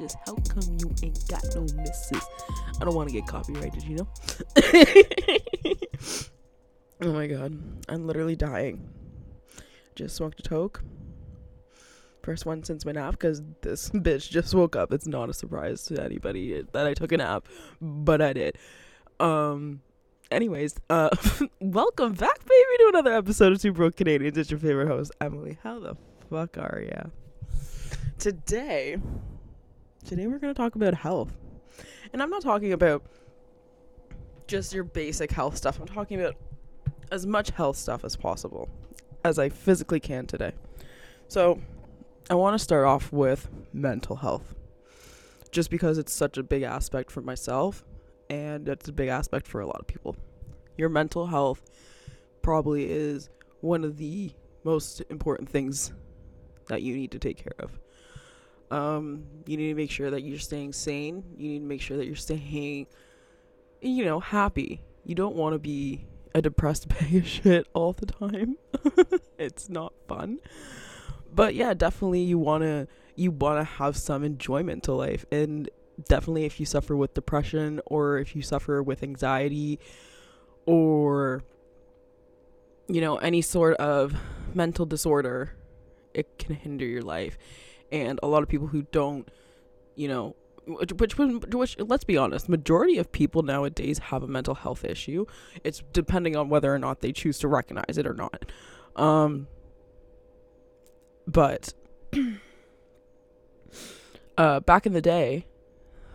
bitches. How come you ain't got no misses? I don't want to get copyrighted, you know? oh my god. I'm literally dying. Just smoked a toke. First one since my nap because this bitch just woke up. It's not a surprise to anybody that I took a nap, but I did. Um, anyways, uh, welcome back, baby, to another episode of Two Broke Canadians. It's your favorite host, Emily. How the fuck are ya? Today, today we're gonna talk about health, and I'm not talking about just your basic health stuff. I'm talking about as much health stuff as possible as I physically can today. So, I want to start off with mental health, just because it's such a big aspect for myself and it's a big aspect for a lot of people. Your mental health probably is one of the most important things that you need to take care of. Um, you need to make sure that you're staying sane. You need to make sure that you're staying, you know, happy. You don't want to be a depressed bag of shit all the time. it's not fun. But yeah, definitely you want to you want to have some enjoyment to life and definitely if you suffer with depression or if you suffer with anxiety or you know any sort of mental disorder it can hinder your life and a lot of people who don't you know which, which, which let's be honest majority of people nowadays have a mental health issue. It's depending on whether or not they choose to recognize it or not. Um but uh back in the day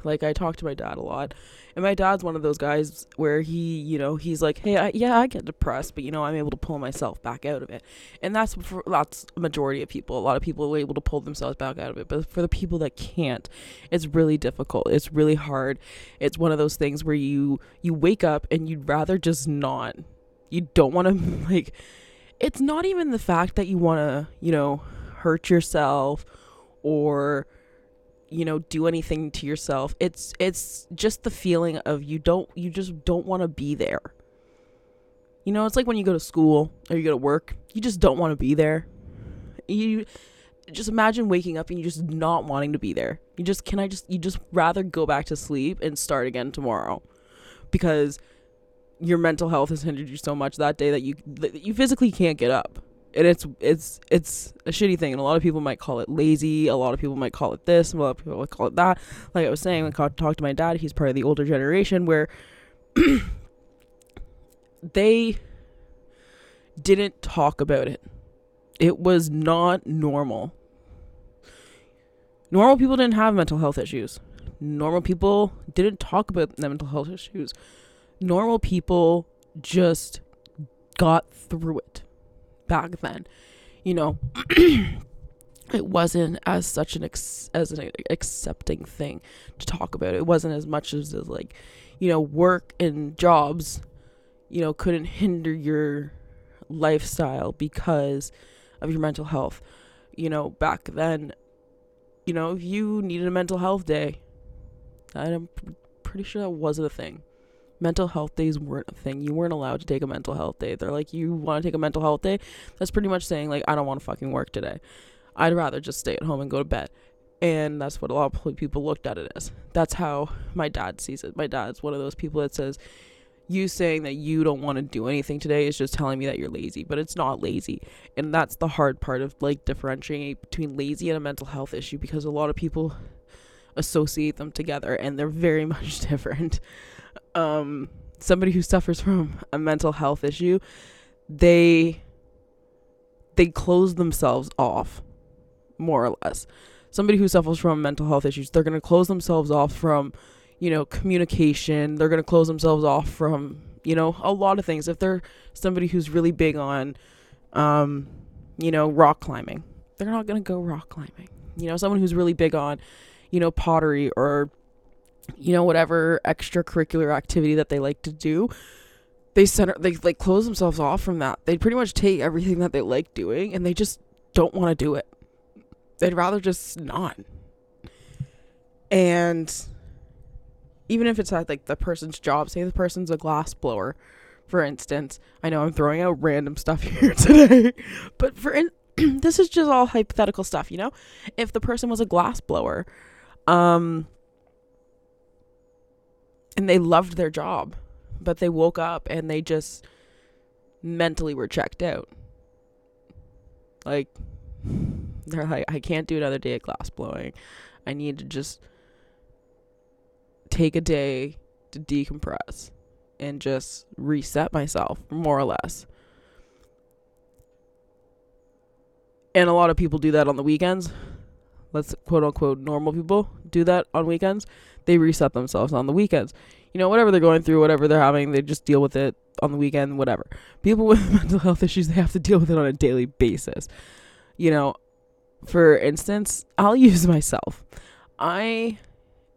like I talked to my dad a lot, and my dad's one of those guys where he, you know, he's like, "Hey, I, yeah, I get depressed, but you know, I'm able to pull myself back out of it." And that's for that's a majority of people. A lot of people are able to pull themselves back out of it, but for the people that can't, it's really difficult. It's really hard. It's one of those things where you you wake up and you'd rather just not. You don't want to like. It's not even the fact that you want to, you know, hurt yourself or you know do anything to yourself it's it's just the feeling of you don't you just don't want to be there. You know it's like when you go to school or you go to work you just don't want to be there. You just imagine waking up and you just not wanting to be there. You just can i just you just rather go back to sleep and start again tomorrow because your mental health has hindered you so much that day that you that you physically can't get up and it's it's it's a shitty thing and a lot of people might call it lazy a lot of people might call it this a lot of people might call it that. Like i was saying like i talked to my dad he's part of the older generation where they didn't talk about it. It was not normal. Normal people didn't have mental health issues. Normal people didn't talk about mental health issues. Normal people just got through it back then. You know, it wasn't as such an ex- as an accepting thing to talk about. It wasn't as much as, like, you know, work and jobs, you know, couldn't hinder your lifestyle because of your mental health. You know, back then, you know, if you needed a mental health day, I'm pretty sure that wasn't a thing mental health days weren't a thing. You weren't allowed to take a mental health day. They're like, you want to take a mental health day? That's pretty much saying, like, I don't want to fucking work today. I'd rather just stay at home and go to bed. And that's what a lot of people looked at it as. That's how my dad sees it. My dad's one of those people that says, you saying that you don't want to do anything today is just telling me that you're lazy, but it's not lazy. And that's the hard part of like differentiating between lazy and a mental health issue because a lot of people associate them together and they're very much different um, somebody who suffers from a mental health issue, they they close themselves off, more or less. Somebody who suffers from mental health issues, they're gonna close themselves off from, you know, communication. They're gonna close themselves off from, you know, a lot of things. If they're somebody who's really big on, um, you know, rock climbing, they're not gonna go rock climbing. You know, someone who's really big on, you know, pottery or you know whatever extracurricular activity that they like to do they center they like close themselves off from that. They pretty much take everything that they like doing and they just don't want to do it. They'd rather just not. And even if it's at like the person's job say the person's a glass blower for instance i know i'm throwing out random stuff here today but for in- this is just all hypothetical stuff you know? If the person was a glass blower Um, and they loved their job, but they woke up and they just mentally were checked out. Like, they're like, I can't do another day of glass blowing. I need to just take a day to decompress and just reset myself, more or less. And a lot of people do that on the weekends. Let's quote unquote normal people do that on weekends. They reset themselves on the weekends. You know, whatever they're going through, whatever they're having, they just deal with it on the weekend, whatever. People with mental health issues, they have to deal with it on a daily basis. You know, for instance, I'll use myself. I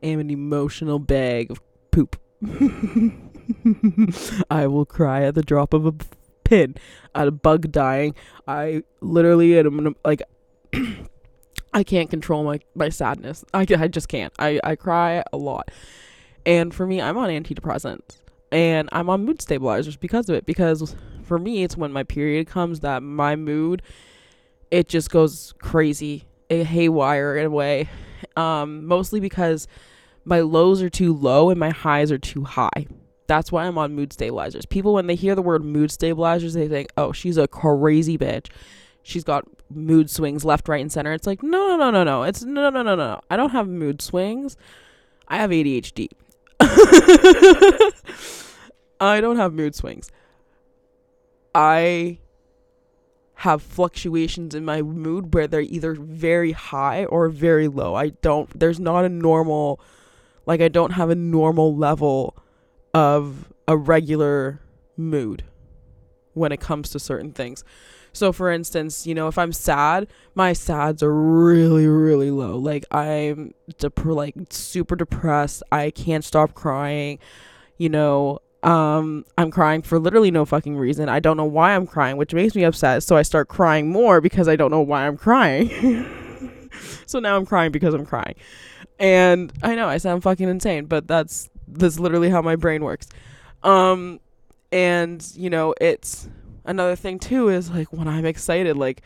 am an emotional bag of poop. I will cry at the drop of a pin, at a bug dying. I literally am like, I can't control my, my sadness. I, I just can't. I, I cry a lot. And for me, I'm on antidepressants and I'm on mood stabilizers because of it. Because for me, it's when my period comes that my mood, it just goes crazy, a haywire in a way. Um, mostly because my lows are too low and my highs are too high. That's why I'm on mood stabilizers. People, when they hear the word mood stabilizers, they think, oh, she's a crazy bitch. She's got mood swings left, right, and center. It's like, no, no, no, no, no. It's no, no, no, no, no. I don't have mood swings. I have ADHD. I don't have mood swings. I have fluctuations in my mood where they're either very high or very low. I don't, there's not a normal, like, I don't have a normal level of a regular mood when it comes to certain things. So for instance, you know, if I'm sad, my sads are really really low. Like I'm dep- like super depressed. I can't stop crying. You know, um I'm crying for literally no fucking reason. I don't know why I'm crying, which makes me upset. So I start crying more because I don't know why I'm crying. so now I'm crying because I'm crying. And I know I sound fucking insane, but that's that's literally how my brain works. Um and you know, it's another thing too is like when I'm excited, like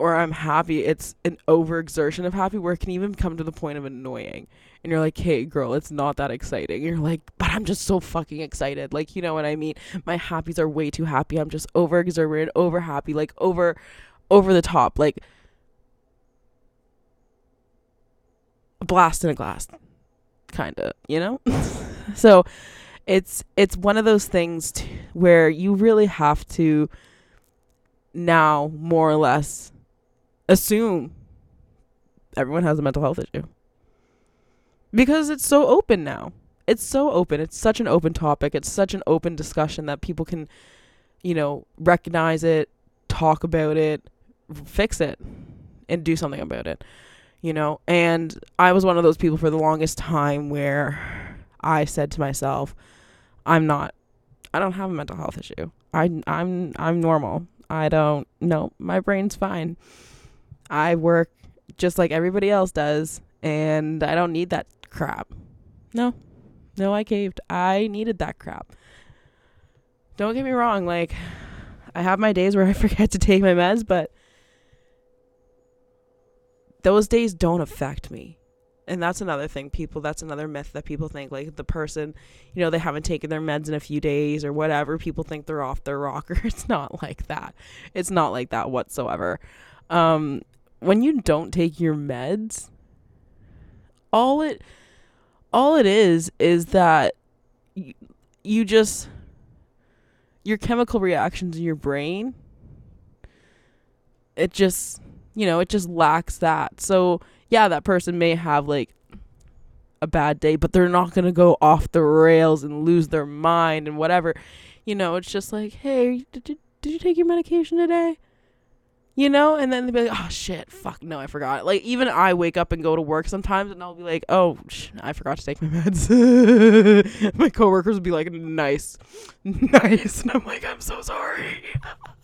or I'm happy, it's an overexertion of happy where it can even come to the point of annoying. And you're like, hey, girl, it's not that exciting. You're like, but I'm just so fucking excited. Like, you know what I mean? My happies are way too happy. I'm just overexerted, over happy, like over, over the top, like a blast in a glass, kind of, you know? so it's it's one of those things t- where you really have to now more or less assume everyone has a mental health issue. Because it's so open now. It's so open. It's such an open topic. It's such an open discussion that people can you know recognize it talk about it fix it and do something about it you know? And i was one of those people for the longest time where i said to myself I'm not I don't have a mental health issue. I I'm I'm normal. I don't no, my brain's fine. I work just like everybody else does and I don't need that crap. No. No, I caved. I needed that crap. Don't get me wrong, like I have my days where I forget to take my meds, but those days don't affect me and that's another thing people that's another myth that people think like the person you know they haven't taken their meds in a few days or whatever people think they're off their rocker. It's not like that. It's not like that whatsoever. Um when you don't take your meds all it all it is is that you, you just your chemical reactions in your brain it just you know it just lacks that. So yeah, that person may have like a bad day, but they're not going to go off the rails and lose their mind and whatever. You know, it's just like, hey, did you, did you take your medication today? You know, and then they'd be like, oh shit, fuck, no, I forgot. Like, even I wake up and go to work sometimes and I'll be like, oh, sh- I forgot to take my meds. my coworkers would be like, nice, nice. And I'm like, I'm so sorry.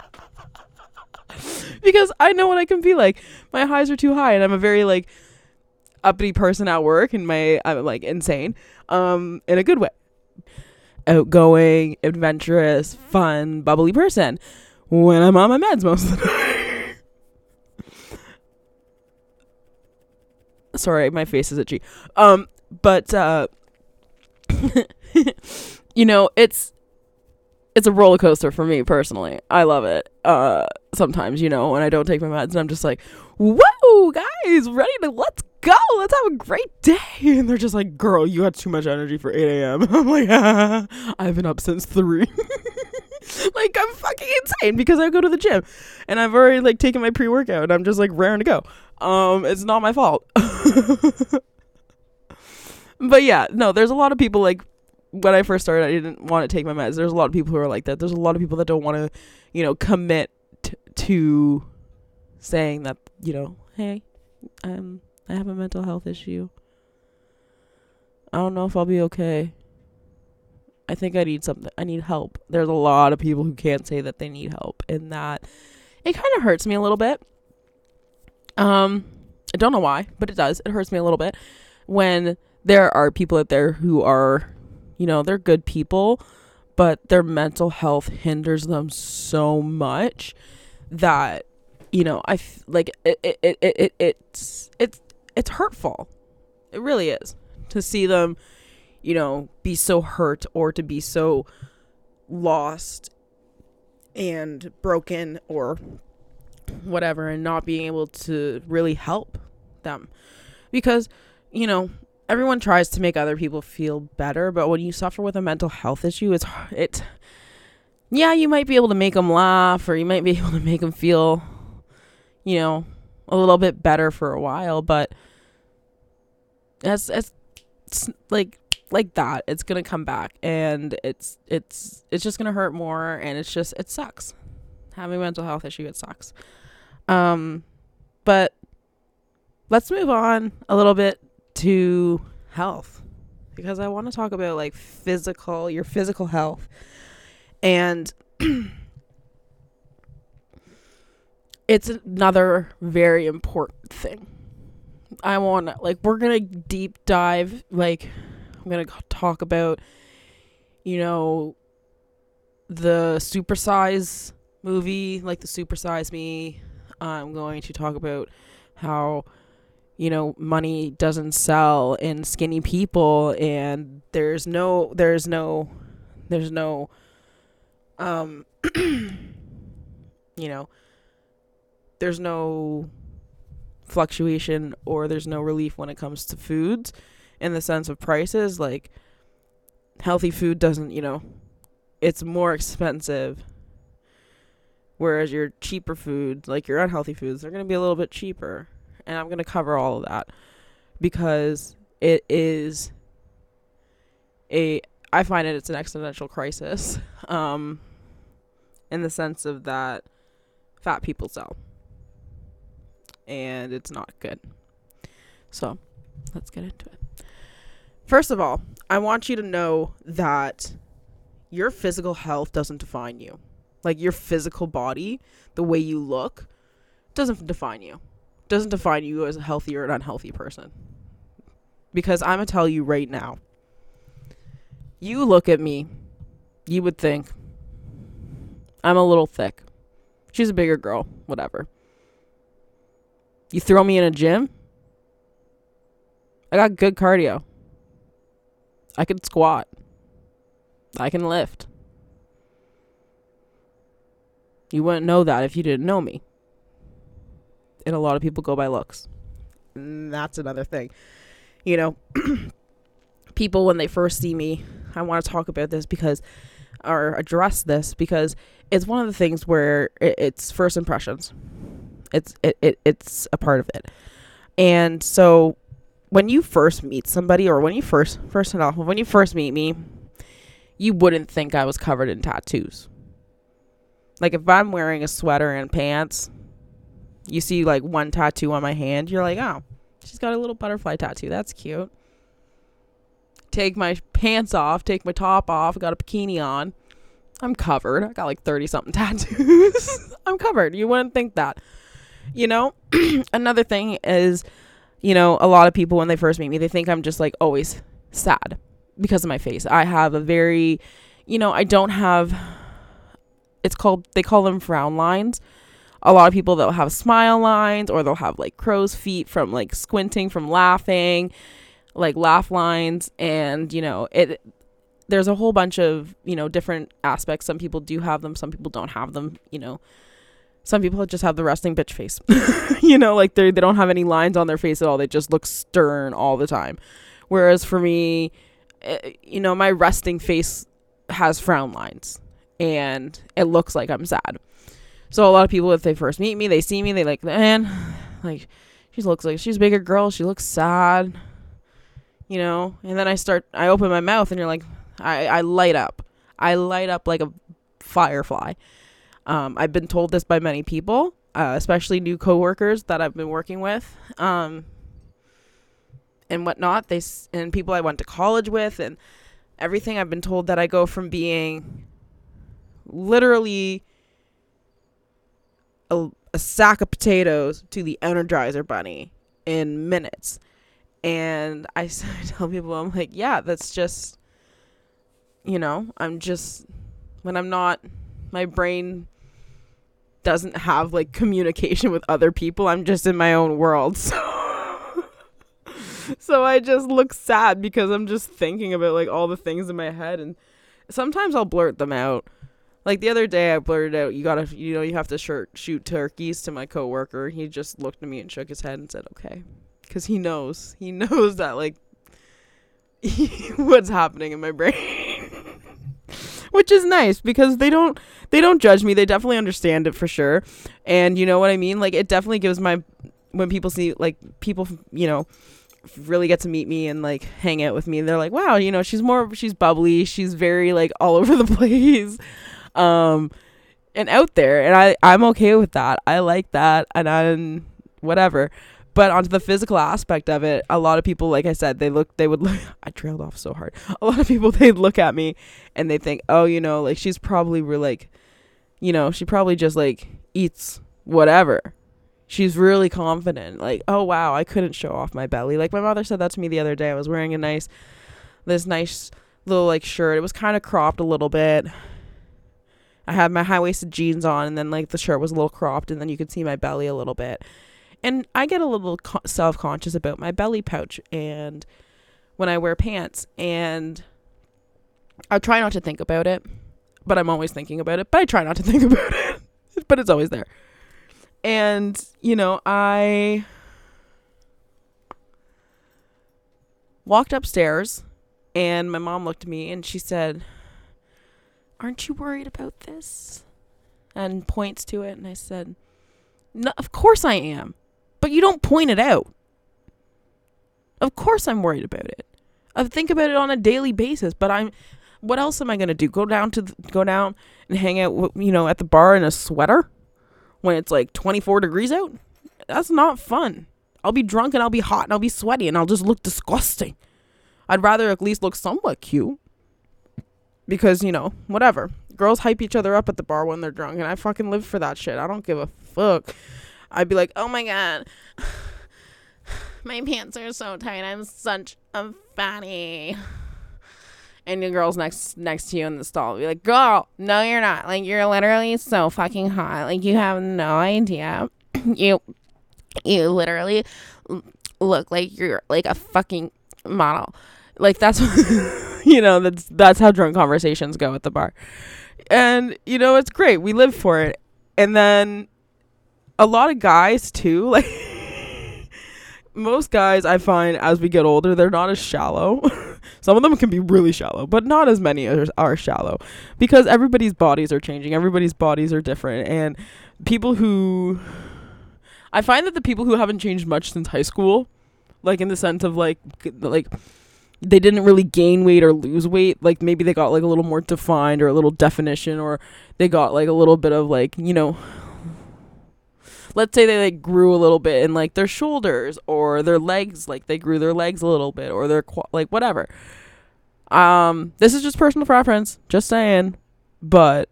because I know what I can be like. My highs are too high, and I'm a very like uppity person at work, and my I'm like insane, um, in a good way. Outgoing, adventurous, fun, bubbly person. When I'm on my meds most of the time. sorry, my face is itchy. Um, but uh, you know, it's it's a roller coaster for me personally. I love it. Uh, sometimes, you know, when I don't take my meds, and I'm just like, "Whoa, guys, ready to let's go, let's have a great day." And they're just like, "Girl, you had too much energy for 8 a.m." I'm like, ah, "I've been up since three. like I'm fucking insane because I go to the gym, and I've already like taken my pre workout, and I'm just like raring to go. Um, it's not my fault. but yeah, no, there's a lot of people like when I first started, I didn't want to take my meds. There's a lot of people who are like that. There's a lot of people that don't want to, you know, commit t- to saying that, you know, hey, um, I have a mental health issue. I don't know if I'll be okay. I think I need something. I need help. There's a lot of people who can't say that they need help, and that it kind of hurts me a little bit. Um, I don't know why, but it does. It hurts me a little bit when there are people out there who are you know, they're good people, but their mental health hinders them so much that you know, I f- like it, it, it, it, it's it's it's hurtful. It really is to see them, you know, be so hurt or to be so lost and broken or whatever and not being able to really help them because you know everyone tries to make other people feel better, but when you suffer with a mental health issue, it's it. Yeah, you might be able to make them laugh, or you might be able to make them feel, you know, a little bit better for a while, but as it's like like that, it's gonna come back, and it's it's it's just gonna hurt more, and it's just it sucks. Having a mental health issue, it sucks. Um, but let's move on a little bit to health because I want to talk about like physical, your physical health. And it's another very important thing. I want to, like, we're going to deep dive, like, I'm going to talk about, you know, the supersize movie, like the supersize me. I'm going to talk about how you know money doesn't sell in skinny people and there's no there's no there's no um you know there's no fluctuation or there's no relief when it comes to foods in the sense of prices. Like healthy food doesn't you know it's more expensive whereas your cheaper foods like your unhealthy foods they're going to be a little bit cheaper and I'm going to cover all of that because it is a I find it it's an existential crisis um in the sense of that fat people sell and it's not good. So, let's get into it. First of all, I want you to know that your physical health doesn't define you. Like your physical body, the way you look, doesn't define you doesn't define you as a healthy or an unhealthy person. Because I'm going to tell you right now. You look at me, you would think I'm a little thick. She's a bigger girl, whatever. You throw me in a gym, I got good cardio. I can squat. I can lift. You wouldn't know that if you didn't know me and a lot of people go by looks. And that's another thing. You know, people when they first see me, I want to talk about this because or address this because it's one of the things where it, it's first impressions. It's it, it it's a part of it. And so when you first meet somebody or when you first first and all, when you first meet me, you wouldn't think I was covered in tattoos. Like if I'm wearing a sweater and pants, you see like one tattoo on my hand, you're like, oh, she's got a little butterfly tattoo. That's cute. Take my pants off, take my top off, got a bikini on. I'm covered. I got like 30 something tattoos. I'm covered. You wouldn't think that. You know, another thing is, you know, a lot of people when they first meet me, they think I'm just like always sad because of my face. I have a very, you know, I don't have, it's called, they call them frown lines a lot of people that will have smile lines or they'll have like crow's feet from like squinting from laughing, like laugh lines and you know, it there's a whole bunch of, you know, different aspects. Some people do have them, some people don't have them, you know. Some people just have the resting bitch face. you know, like they they don't have any lines on their face at all. They just look stern all the time. Whereas for me, eh, you know, my resting face has frown lines and it looks like I'm sad. So a lot of people, if they first meet me, they see me, they like, man, like she looks like she's a bigger girl. She looks sad, you know. And then I start, I open my mouth, and you're like, I, I light up. I light up like a firefly. Um, I've been told this by many people, uh, especially new coworkers that I've been working with, um, and whatnot. They and people I went to college with, and everything. I've been told that I go from being literally a, a sack of potatoes to the Energizer Bunny in minutes. And I tell people, I'm like, yeah, that's just, you know, I'm just, when I'm not, my brain doesn't have like communication with other people. I'm just in my own world. So, so I just look sad because I'm just thinking about like all the things in my head. And sometimes I'll blurt them out like the other day, I blurted out, "You gotta, you know, you have to shirt, shoot turkeys." To my coworker, he just looked at me and shook his head and said, "Okay," because he knows, he knows that like what's happening in my brain, which is nice because they don't, they don't judge me. They definitely understand it for sure, and you know what I mean. Like it definitely gives my when people see like people, you know really get to meet me and like hang out with me they're like wow you know she's more she's bubbly she's very like all over the place um and out there and I I'm okay with that. I like that and I'm whatever. But onto the physical aspect of it, a lot of people, like I said, they look, they would look, I trailed off so hard. A lot of people, they look at me and they think, oh, you know, like she's probably re- like, you know, she probably just like eats whatever. She's really confident. Like, oh, wow, I couldn't show off my belly. Like my mother said that to me the other day. I was wearing a nice, this nice little like shirt. It was kind of cropped a little bit I had my high waisted jeans on, and then like the shirt was a little cropped, and then you could see my belly a little bit. And I get a little co- self conscious about my belly pouch and when I wear pants, and I try not to think about it, but I'm always thinking about it. But I try not to think about it, but it's always there. And you know, I walked upstairs, and my mom looked at me and she said Aren't you worried about this? And points to it. And I said, No, of course I am. But you don't point it out. Of course I'm worried about it. I think about it on a daily basis, but I'm what else am I going to do? Go down to the, go down and hang out you know at the bar in a sweater when it's like 24 degrees out? That's not fun. I'll be drunk and I'll be hot and I'll be sweaty and I'll just look disgusting. I'd rather at least look somewhat cute because you know whatever. Girls hype each other up at the bar when they're drunk and i fucking live for that shit. I don't give a fuck. I'd be like oh my god my pants are so tight. I'm such a fatty. And the girl's next next to you in the stall be like girl no you're not. Like you're literally so fucking hot. Like you have no idea. You you literally look like you're like a fucking model. Like that's you know, that's that's how drunk conversations go at the bar. And you know, it's great. We live for it. And then a lot of guys too, like most guys I find as we get older, they're not as shallow. Some of them can be really shallow, but not as many are, are shallow because everybody's bodies are changing. Everybody's bodies are different and people who I find that the people who haven't changed much since high school, like in the sense of like like they didn't really gain weight or lose weight like maybe they got like a little more defined or a little definition or they got like a little bit of like you know let's say they like grew a little bit in like their shoulders or their legs like they grew their legs a little bit or their like whatever. Um this is just personal preference just saying but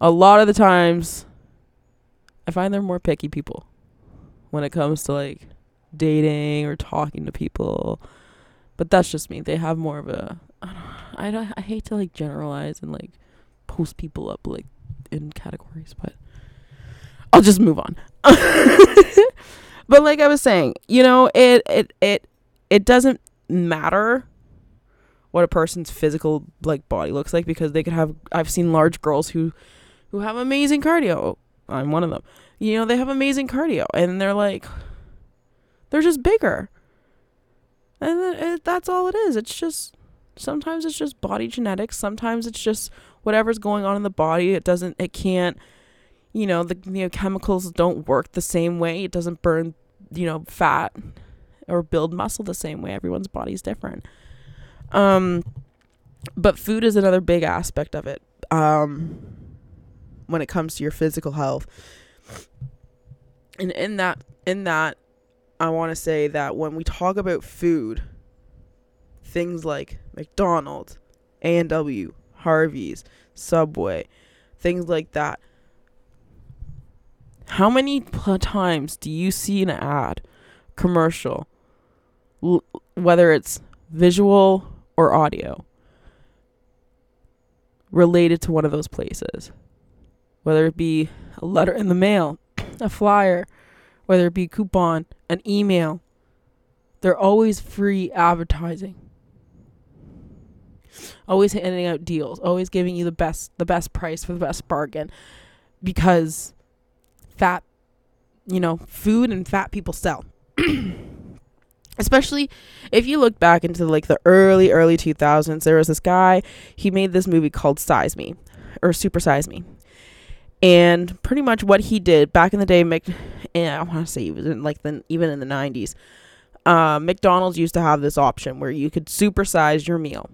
a lot of the times i find they're more picky people when it comes to like dating or talking to people. But that's just me. They have more of a I don't, I, don't, I hate to like generalize and like post people up like in categories, but I'll just move on. but like I was saying, you know, it it it it doesn't matter what a person's physical like body looks like because they could have I've seen large girls who who have amazing cardio. I'm one of them. You know, they have amazing cardio and they're like they're just bigger. And it, that's all it is. It's just sometimes it's just body genetics, sometimes it's just whatever's going on in the body. It doesn't it can't you know, the you know, chemicals don't work the same way. It doesn't burn, you know, fat or build muscle the same way. Everyone's body's different. Um but food is another big aspect of it. Um when it comes to your physical health. And in that in that I want to say that when we talk about food, things like McDonald's, A&W, Harvey's, Subway, things like that. How many times do you see an ad, commercial, l- whether it's visual or audio, related to one of those places? Whether it be a letter in the mail, a flyer, whether it be coupon, an email. They're always free advertising. Always handing out deals, always giving you the best the best price for the best bargain because fat you know, food and fat people sell. Especially if you look back into like the early early 2000s, there was this guy, he made this movie called Size Me or Super Size Me and pretty much what he did back in the day, Mc, yeah, I want to say in like the even in the '90s. Uh, McDonald's used to have this option where you could supersize your meal,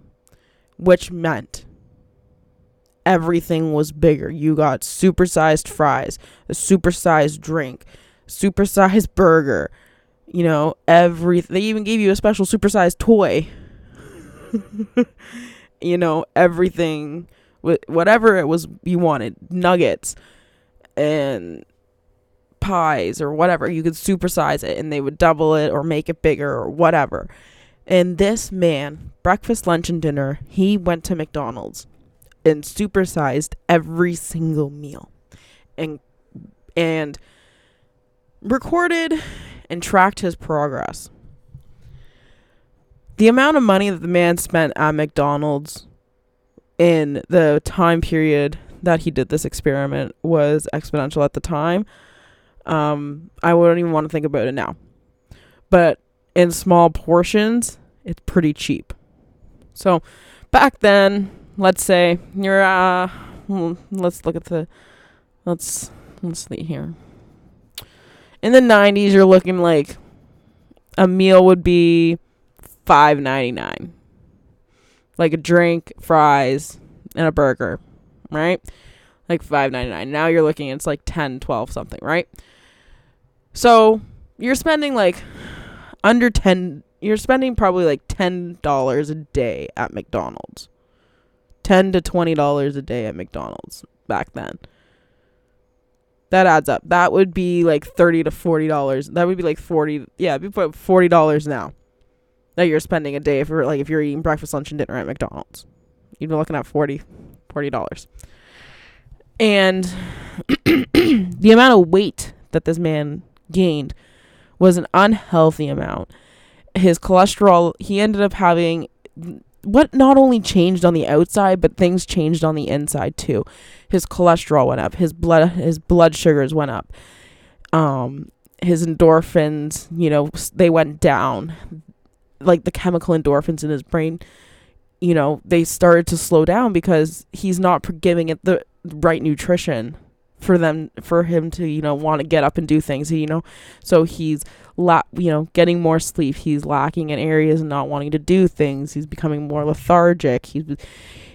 which meant everything was bigger. You got supersized fries, a supersized drink, supersized burger. You know, every they even gave you a special supersized toy. you know, everything whatever it was you wanted, nuggets and pies or whatever. You could supersize it and they would double it or make it bigger or whatever. And this man, breakfast, lunch, and dinner, he went to McDonald's and supersized every single meal and and recorded and tracked his progress. The amount of money that the man spent at McDonald's in the time period that he did this experiment was exponential at the time. Um, I wouldn't even want to think about it now. But in small portions, it's pretty cheap. So back then, let's say you're uh let's look at the let's let's see here. In the 90s, you're looking like a meal would be 5.99 like a drink, fries, and a burger, right? Like five ninety nine. Now you're looking it's like 10, 12 something, right? So you're spending like under ten you're spending probably like ten dollars a day at McDonald's. Ten to twenty dollars a day at McDonald's back then. That adds up. That would be like thirty to forty dollars. That would be like forty yeah, be forty dollars now that you're spending a day if you're like if you're eating breakfast, lunch, and dinner at McDonald's. You'd be looking at 40 dollars. And the amount of weight that this man gained was an unhealthy amount. His cholesterol, he ended up having what not only changed on the outside, but things changed on the inside too. His cholesterol went up, his blood his blood sugars went up. Um his endorphins, you know, they went down like the chemical endorphins in his brain you know they started to slow down because he's not giving it the right nutrition for them for him to you know want to get up and do things you know? So he's la- you know getting more sleep. He's lacking in areas and not wanting to do things. He's becoming more lethargic. He's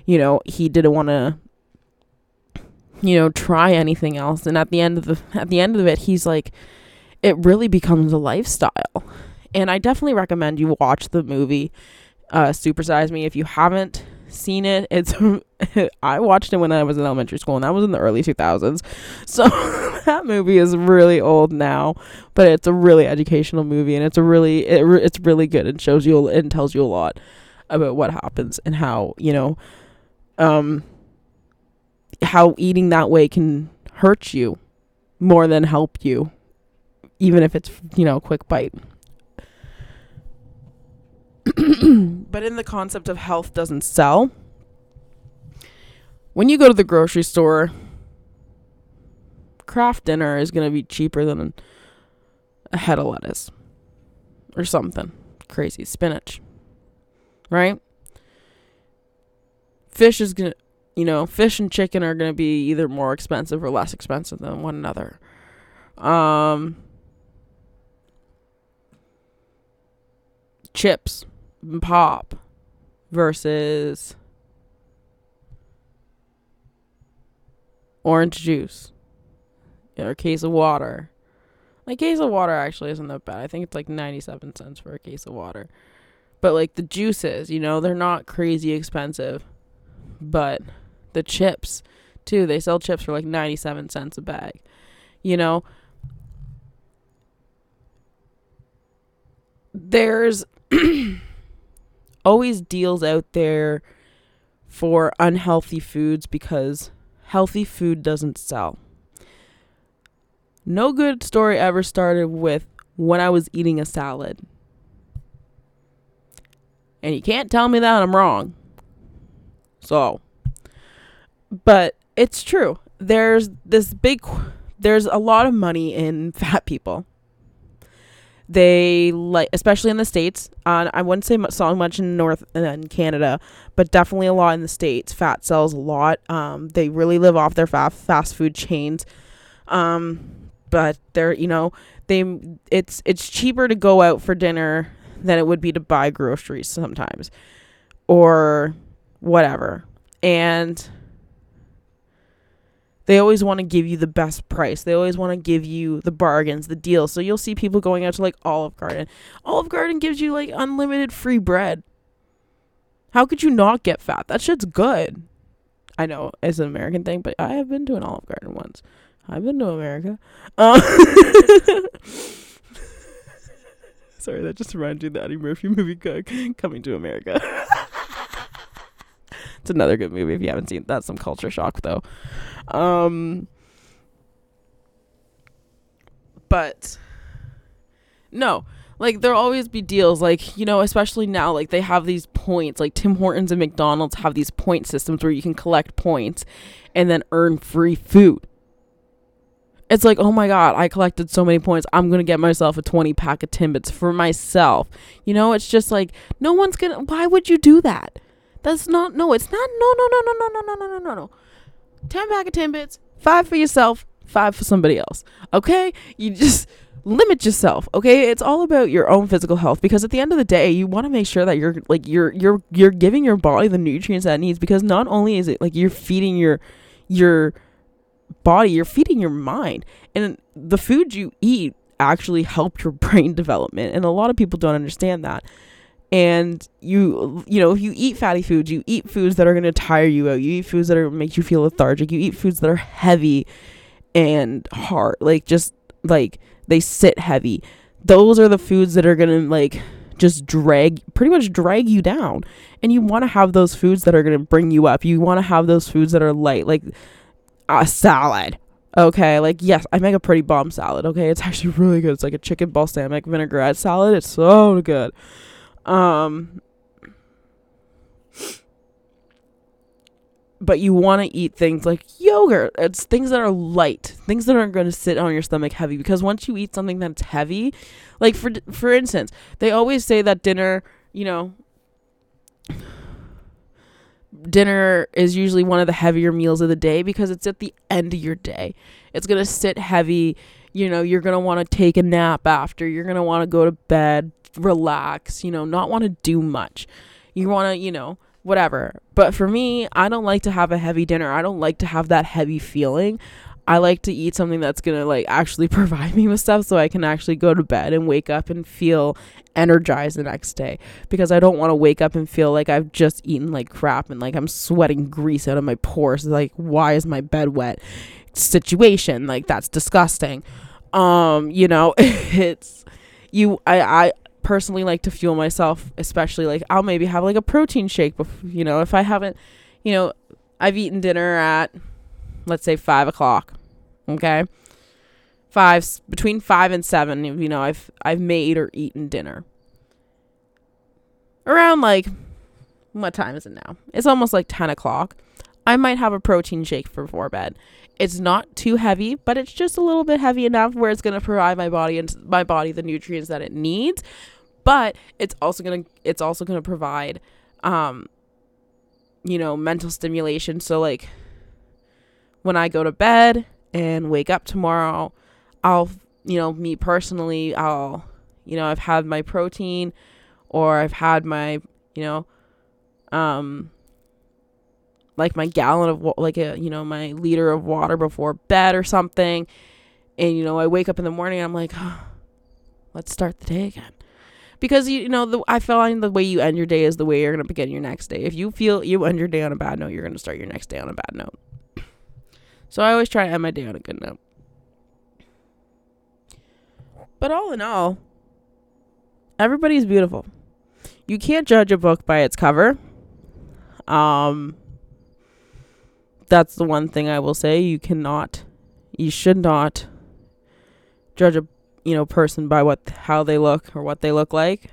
you know he didn't want to you know try anything else. And at the end of the at the end of it he's like it really becomes a lifestyle and I definitely recommend you watch the movie uh, Super Size Me if you haven't seen it. It's I watched it when I was in elementary school, and that was in the early 2000s. So that movie is really old now, but it's a really educational movie, and it's a really it, it's really good and shows you and tells you a lot about what happens and how you know um how eating that way can hurt you more than help you, even if it's, you know, a quick bite. but in the concept of health doesn't sell, when you go to the grocery store, Kraft Dinner is going to be cheaper than a head of lettuce or something crazy. Spinach, right? Fish is going to, you know, fish and chicken are going to be either more expensive or less expensive than one another. Um, chips pop versus orange juice or a case of water. Like case of water actually isn't that bad. I think it's like 97 cents for a case of water. But like the juices, you know, they're not crazy expensive. But the chips too, they sell chips for like 97 cents a bag. You know, there's always deals out there for unhealthy foods because healthy food doesn't sell. No good story ever started with when I was eating a salad. And you can't tell me that I'm wrong. So, but it's true. There's this big, there's a lot of money in fat people. They like, especially in the states. Uh, I wouldn't say so much in North in Canada, but definitely a lot in the states. Fat sells a lot. Um, they really live off their fast fast food chains. Um, but they're you know they it's it's cheaper to go out for dinner than it would be to buy groceries sometimes, or whatever. And they always want to give you the best price. They always want to give you the bargains, the deals. So you'll see people going out to like Olive Garden. Olive Garden gives you like unlimited free bread. How could you not get fat? That shit's good. I know it's an American thing, but I have been to an Olive Garden once. I've been to America. Uh, sorry, that just reminded you of the Eddie Murphy movie Cook Coming to America. it's another good movie if you haven't seen. It. That's some culture shock though. Um, but no, like there'll always be deals. Like you know, especially now, like they have these points. Like Tim Hortons and McDonald's have these point systems where you can collect points and then earn free food. It's like, oh my god, I collected so many points. I'm gonna get myself a 20 pack of Timbits for myself. You know, it's just like no one's gonna. Why would you do that? That's not. No, it's not. No, no, no, no, no, no, no, no, no, no, no. 10 pack of Timbits, five for yourself, five for somebody else. Okay? You just limit yourself okay it's all about your own physical health because at the end of the day you want to make sure that you're like you're you're you're giving your body the nutrients that it needs because not only is it like you're feeding your your body you're feeding your mind and the food you eat actually help your brain development and a lot of people don't understand that and you you know if you eat fatty foods you eat foods that are going to tire you out. You eat foods that are make you feel lethargic. You eat foods that are heavy and hard like just like they sit heavy. Those are the foods that are going to like just drag pretty much drag you down. And you want to have those foods that are going to bring you up. You want to have those foods that are light like a salad okay? Like yes i make a pretty bomb salad okay? It's actually really good. It's like a chicken balsamic vinaigrette salad. It's so good um, but you want to eat things like yogurt. It's things that are light, things that aren't going to sit on your stomach heavy. Because once you eat something that's heavy, like for for instance, they always say that dinner, you know, dinner is usually one of the heavier meals of the day because it's at the end of your day. It's going to sit heavy. You know, you're going to want to take a nap after. You're going to want to go to bed relax, you know, not want to do much. You want to, you know, whatever. But for me, I don't like to have a heavy dinner. I don't like to have that heavy feeling. I like to eat something that's going to like actually provide me with stuff so I can actually go to bed and wake up and feel energized the next day because I don't want to wake up and feel like I've just eaten like crap and like I'm sweating grease out of my pores like why is my bed wet situation like that's disgusting um you know it's you I I personally like to fuel myself, especially like I'll maybe have like a protein shake, you know, if I haven't, you know, I've eaten dinner at, let's say five o'clock, okay, five between five and seven. You know, I've I've made or eaten dinner. Around like what time is it now? It's almost like ten o'clock. I might have a protein shake before bed. It's not too heavy, but it's just a little bit heavy enough where it's gonna provide my body and my body the nutrients that it needs. But it's also gonna it's also gonna provide um you know mental stimulation. So like when I go to bed and wake up tomorrow, I'll you know me personally I'll you know I've had my protein or I've had my you know um like my gallon of like a you know my liter of water before bed or something and you know I wake up in the morning I'm like oh, let's start the day again because you know the, I find the way you end your day is the way you're gonna begin your next day. If you feel you end your day on a bad note you're gonna start your next day on a bad note. So I always try to end my day on a good note. But all in all everybody's beautiful. You can't judge a book by its cover. Um that's the one thing I will say. You cannot, you should not judge a you know person by what how they look or what they look like.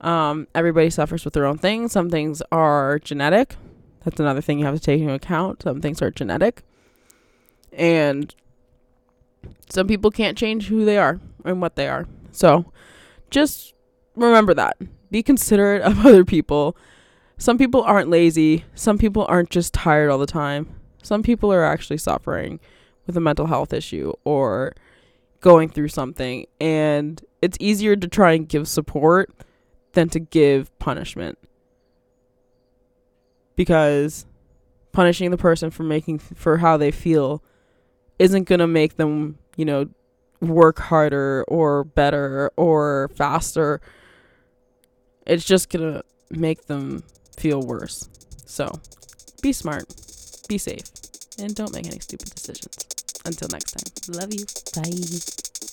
Um, everybody suffers with their own things. Some things are genetic. That's another thing you have to take into account. Some things are genetic, and some people can't change who they are and what they are. So, just remember that. Be considerate of other people some people aren't lazy. Some people aren't just tired all the time. Some people are actually suffering with a mental health issue or going through something. And it's easier to try and give support than to give punishment. Because punishing the person for making for how they feel isn't going to make them, you know, work harder or better or faster. It's just going to make them feel worse. So be smart, be safe, and don't make any stupid decisions. Until next time, love you. Bye.